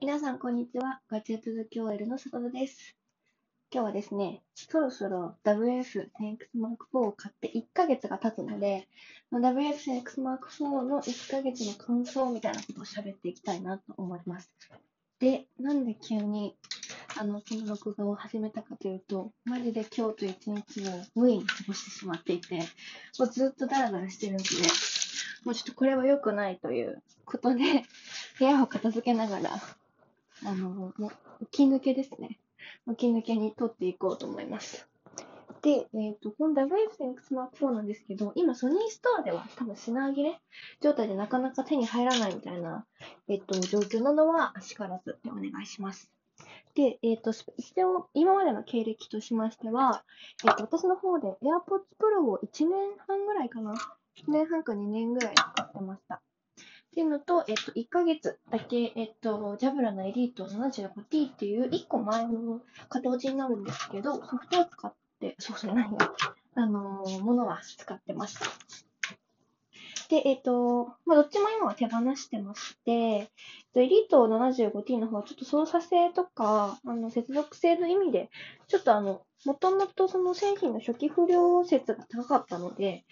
皆さん、こんにちは。ガジェット QL の里田です。今日はですね、そろそろ WF10X Mark IV を買って1ヶ月が経つので、WF10X Mark IV の1ヶ月の感想みたいなことを喋っていきたいなと思います。で、なんで急にあの、この録画を始めたかというと、マジで今日と一日を無意に過ごしてしまっていて、もうずっとダラダラしてるんで、もうちょっとこれは良くないということで、部屋を片付けながら、あの、もう、起き抜けですね。起き抜けに撮っていこうと思います。で、えっ、と、この WFX Mark IV なんですけど、今ソニーストアでは多分品切れ状態でなかなか手に入らないみたいな、えっ、と、状況なのは、あしからずでお願いします。で、えっ、と、一応、今までの経歴としましては、えっ、と、私の方で AirPods Pro を1年半ぐらいかな。1年半か2年ぐらい使ってました。っていうのと、えっと、1ヶ月だけ、えっと、ジャブラのエリート 75T っていう1個前の型落ちになるんですけど、ソフトを使って、そうそう、何が、あのー、ものは使ってました。で、えっと、まあ、どっちも今は手放してまして、えっと、エリート 75T の方はちょっと操作性とか、あの、接続性の意味で、ちょっとあの、もともとその製品の初期不良説が高かったので、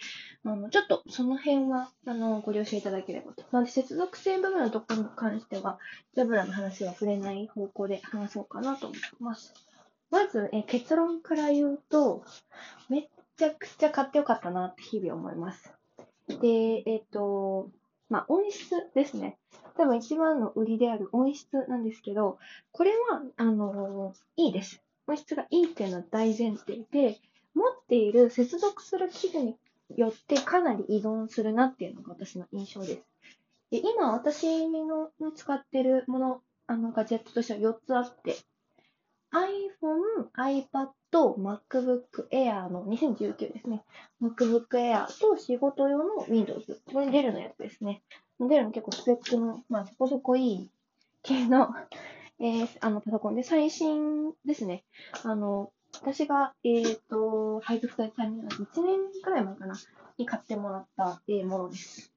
あの、ちょっとその辺は、あの、ご了承いただければと。なので、接続性部分のところに関しては、ジャブラの話は触れない方向で話そうかなと思います。まず、え結論から言うと、めっちゃくちゃ買ってよかったなって日々思います。で、えっ、と、まあ、音質ですね。多分一番の売りである音質なんですけど、これは、あのいいです。音質がいいっていうのは大前提で、持っている接続する器具によってかなり依存するなっていうのが私の印象です。で今私の使ってるもの、あのガジェットとしては4つあって、iPhone、iPad、と MacBook Air の2019ですね。MacBook Air と仕事用の Windows。これデルのやつですね。デルの結構スペックの、まあそこそこいい系の、えー、あのパソコンで最新ですね。あの、私が、えっ、ー、と、配属されたタイミングが1年くらい前かな、に買ってもらった、えー、ものです。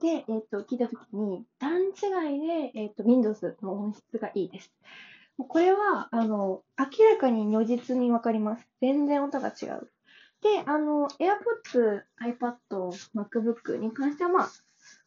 で、えっ、ー、と、聞いたときに、段違いで、えっ、と、Windows の音質がいいです。これは、あの、明らかに如実にわかります。全然音が違う。で、あの、AirPods、iPad、MacBook に関しては、まあ、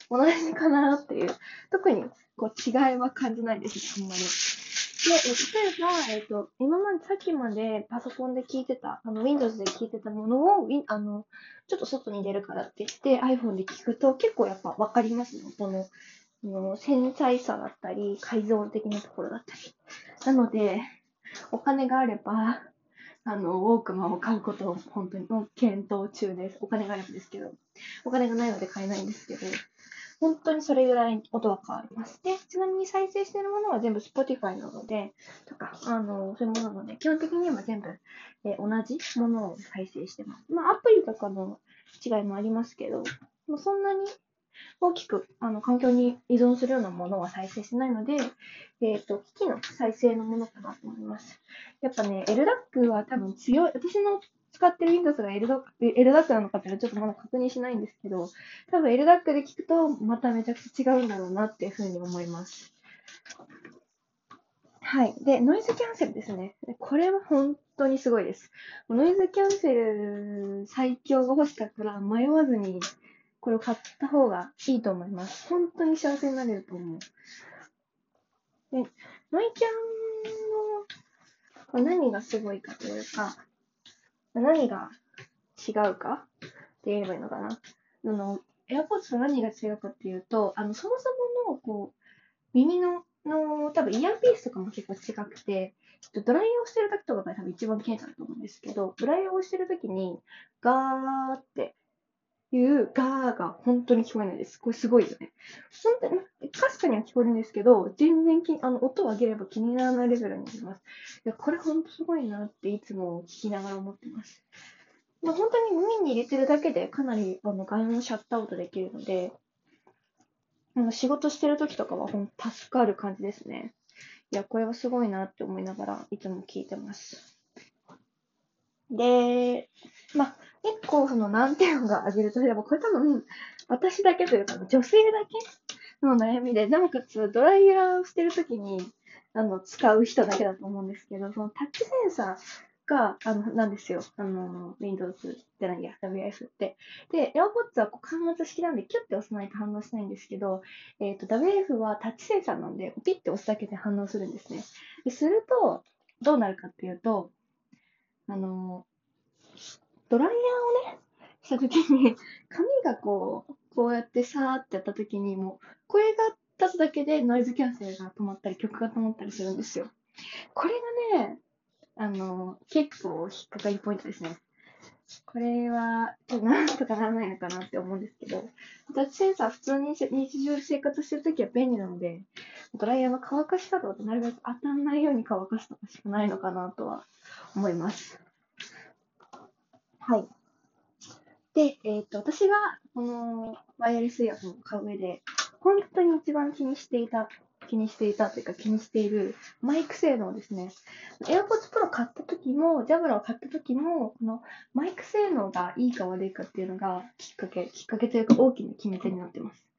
同じかなっていう、特にこう違いは感じないです、あんまり。で、例えば、えっ、と、今まで、さっきまでパソコンで聞いてた、あの、Windows で聞いてたものを、あの、ちょっと外に出るからって言って iPhone で聞くと結構やっぱわかりますね。この、の繊細さだったり、解像的なところだったり。なので、お金があれば、あの、ウォークマンを買うことを本当に検討中です。お金があればですけど。お金がないので買えないんですけど。本当にそれぐらい音は変わります。で、ちなみに再生してるものは全部 Spotify なので、とか、あの、そういうものなので、基本的には全部、え、同じものを再生してます。まあ、アプリとかの違いもありますけど、もうそんなに大きく、あの、環境に依存するようなものは再生しないので、えっ、ー、と、機器の再生のものかなと思います。やっぱね、LDAC は多分強い、私の使ってる Windows が LDAC なのかっていうのはちょっとまだ確認しないんですけど、多分 LDAC で聞くとまためちゃくちゃ違うんだろうなっていうふうに思います。はい。で、ノイズキャンセルですね。これは本当にすごいです。ノイズキャンセル最強が欲しかったら迷わずにこれを買った方がいいと思います。本当に幸せになれると思う。で、ノイキャンの何がすごいかというか、何が違うかって言えばいいのかな。あの、AirPods と何が違うかっていうと、あの、そもそもの、こう、耳の、の、多分イヤーピースとかも結構違くて、ドライヤーをしてる時とかが多分一番顕著だと思うんですけど、ドライヤーをしてる時に、ガーっていうガーが本当に聞こえないです。これすごいよね。本当に、かすかには聞こえるんですけど、全然きあの音を上げれば気にならないレベルになります。いや、これ本当すごいなっていつも聞きながら思ってます。まあ、本当に耳に入れてるだけでかなりあの外音をシャットアウトできるので、あの仕事してる時とかは本当助かる感じですね。いや、これはすごいなって思いながらいつも聞いてます。で、まあ、一個その難点が挙げるとすれば、これ多分、私だけというか、女性だけの悩みで、なおかつドライヤーをしてるときに、あの、使う人だけだと思うんですけど、そのタッチセンサーが、あの、なんですよ。あの、Windows じゃないや、WF って。で、AirPods はこう感圧式なんで、キュッて押さないと反応しないんですけど、えっ、ー、と、WF はタッチセンサーなんで、ピッて押すだけで反応するんですね。ですると、どうなるかっていうと、あの、ドライヤーをね、したときに、髪がこう、こうやってさーってやったときに、もう、声が立つだけでノイズキャンセルが止まったり、曲が止まったりするんですよ。これがね、あの、結構引っかかりポイントですね。これは、なんとかならないのかなって思うんですけど、タッチセンサー普通に日常生活してるときは便利なので、ドライヤーの乾かし方をなるべく当たらないように乾かすとかしかないのかなとは思います。はい。で、えっ、ー、と、私がこのワイヤレスイヤホンを買う上で、本当に一番気にしていた気にしていたというか気にしているマイク性能ですね。AirPods Pro 買った時も、ジャブラを買った時も、このマイク性能がいいか悪いかっていうのがきっかけ、きっかけというか大きな決め手になってます。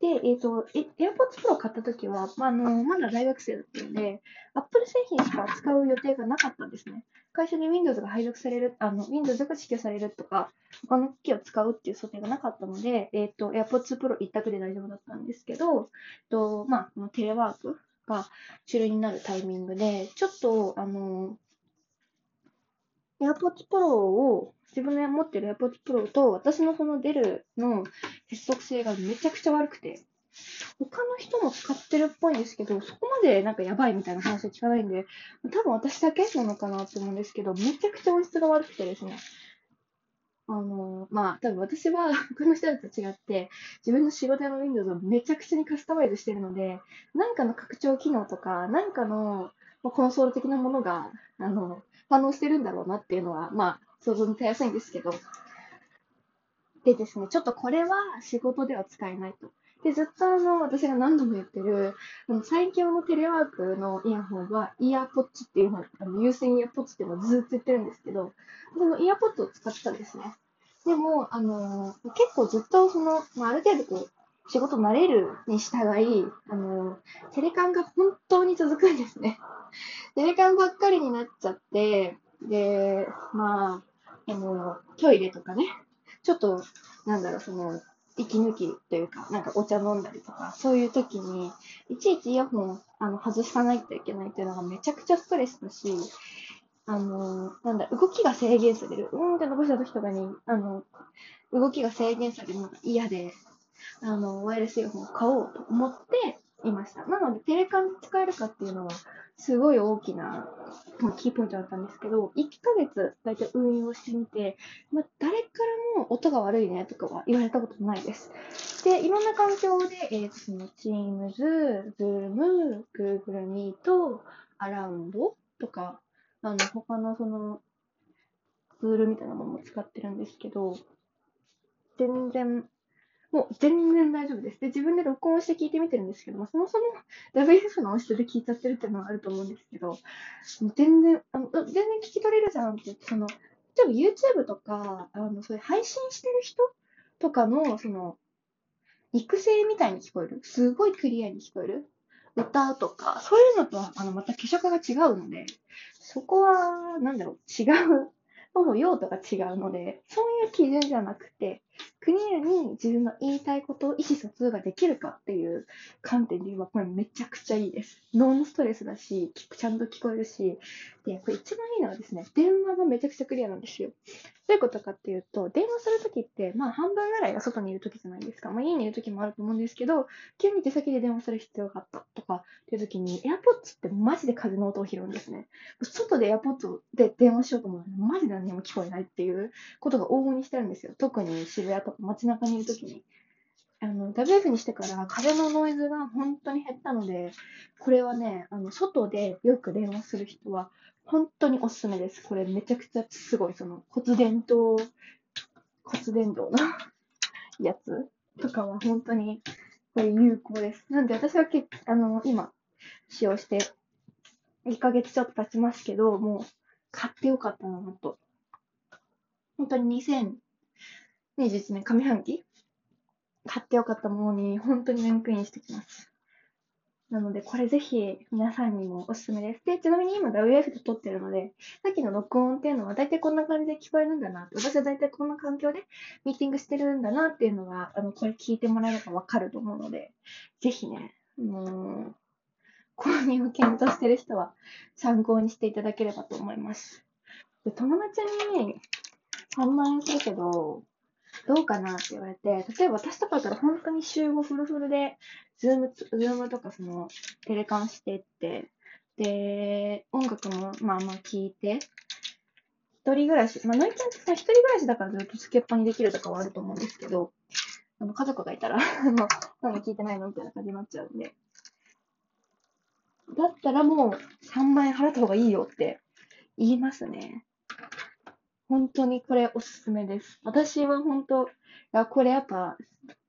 で、えっ、ー、と、AirPods Pro 買った時は、まあ、あの、まだ大学生だったので、Apple 製品しか使う予定がなかったんですね。会社に Windows が配属される、あの、Windows が支給されるとか、他の機器を使うっていう想定がなかったので、えっ、ー、と、AirPods Pro 一択で大丈夫だったんですけど、えっと、まあ、テレワークが主流になるタイミングで、ちょっと、あの、AirPods Pro を自分で持ってる AirPods Pro と私のそのデルの接続性がめちゃくちゃ悪くて、他の人も使ってるっぽいんですけど、そこまでなんかやばいみたいな話は聞かないんで、多分私だけなのかなって思うんですけど、めちゃくちゃ音質が悪くてですね。あの、まあ、多分私は他の人たちと違って、自分の仕事用の Windows をめちゃくちゃにカスタマイズしてるので、なんかの拡張機能とか、なんかのコンソール的なものが、あの、反応してるんだろうなっていうのは、まあ、想像にたやすいんですけど。でですね、ちょっとこれは仕事では使えないと。で、ずっとあの、私が何度も言ってる、あの最強のテレワークのイヤホンは、イヤーポッツっていうの、あの有線イヤーポッツっていうのをずっと言ってるんですけど、そのイヤーポッツを使ってたんですね。でも、あのー、結構ずっとその、まあ、ある程度こう、仕事慣れるに従い、あのー、テレカンが本当に続くんですね。テレカンばっかりになっちゃって、で、まあ、あの、トイレとかね、ちょっと、なんだろう、その、息抜きというか、なんかお茶飲んだりとか、そういう時に、いちいちイヤホンあの外さないといけないっていうのがめちゃくちゃストレスだし、あの、なんだ、動きが制限される。うんって伸ばした時とかに、あの、動きが制限されるのが嫌で、あの、ワイヤレスイヤホンを買おうと思っていました。なので、テレカン使えるかっていうのは、すごい大きな、まあ、キーポイントだったんですけど、1ヶ月大体運用してみて、まあ、誰からも音が悪いねとかは言われたことないです。で、いろんな環境で、えー、その Teams、Zoom、Google Meet、Around とか、あの、他のその、ツールみたいなものも使ってるんですけど、全然もう全然大丈夫です。で、自分で録音して聞いてみてるんですけど、まあ、そもそも WF の音質で聞いちゃってるっていうのはあると思うんですけど、全然、あの全然聞き取れるじゃんって、ってその、例えば YouTube とか、あの、そういう配信してる人とかの、その、育成みたいに聞こえる。すごいクリアに聞こえる。歌とか、そういうのとは、あの、また化粧が違うので、そこは、なんだろう、違う、もう用途が違うので、そういう基準じゃなくて、クリアに自分の言いたいことを意思疎通ができるかっていう観点で言えば、これめちゃくちゃいいです。ノンストレスだし、ちゃんと聞こえるし、で、これ一番いいのはですね、電話がめちゃくちゃクリアなんですよ。どういうことかっていうと、電話するときって、まあ半分ぐらいが外にいるときじゃないですか。まあ家にいるときもあると思うんですけど、急に出先で電話する必要があったとかっていうときに、AirPods ってマジで風の音を拾うんですね。外で AirPods で電話しようと思うのマジで何も聞こえないっていうことが往々にしてるんですよ。特に渋谷とか街中にいるときに。あの、WF にしてから風のノイズが本当に減ったので、これはね、あの、外でよく電話する人は本当におすすめです。これめちゃくちゃすごい、その骨伝導、骨伝導の やつとかは本当にこれ有効です。なんで私はけあの、今使用して1ヶ月ちょっと経ちますけど、もう買ってよかったなと。本当に2000 2021年上半期？買ってよかったものに本当にランクインしてきます。なので、これぜひ皆さんにもおすすめです。で、ちなみに今 WF で撮ってるので、さっきの録音っていうのは大体こんな感じで聞こえるんだなって、私は大体こんな環境でミーティングしてるんだなっていうのが、あの、これ聞いてもらえればわかると思うので、ぜひね、もう、購入を検討してる人は参考にしていただければと思います。で友達に3万円するけど、どうかなって言われて、例えば私とかだったら本当に週5フルフルで、 Zoom、Zoom とかその、テレカンしてって、で、音楽もまあまあ聞いて、一人暮らし、まあ、ノイちゃんってさ、一人暮らしだからずっとつけっぱにできるとかはあると思うんですけど、あの、家族がいたら、あの、なんで聞いてないのみたいな感じになっちゃうんで。だったらもう3万円払った方がいいよって言いますね。本当にこれおすすめです。私は本当、いや、これやっぱ、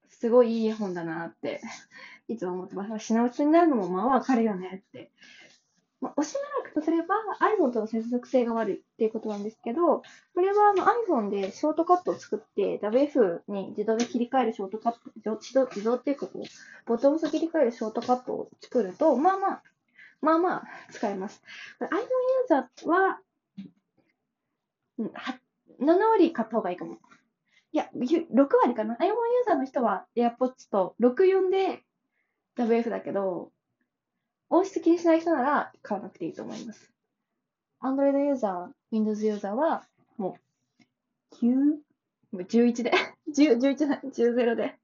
すごいいい絵本だなって、いつも思ってます。品薄になるのもまあわかるよねって。まあ、おしばらくとすれば iPhone との接続性が悪いっていうことなんですけど、これはあの iPhone でショートカットを作って、WF に自動で切り替えるショートカット、自動自動自動っていうかこう、ボトムス切り替えるショートカットを作ると、まあまあ、まあまあ使えます。iPhone ユーザー、は7割買った方がいいかも。いや、ゆ6割かな？iPhone ユーザーの人は AirPods と64で WF だけど、音質気にしない人なら買わなくていいと思います。Android ユーザー、Windows ユーザーはもう9、もう11で、10、11だ、10ゼロで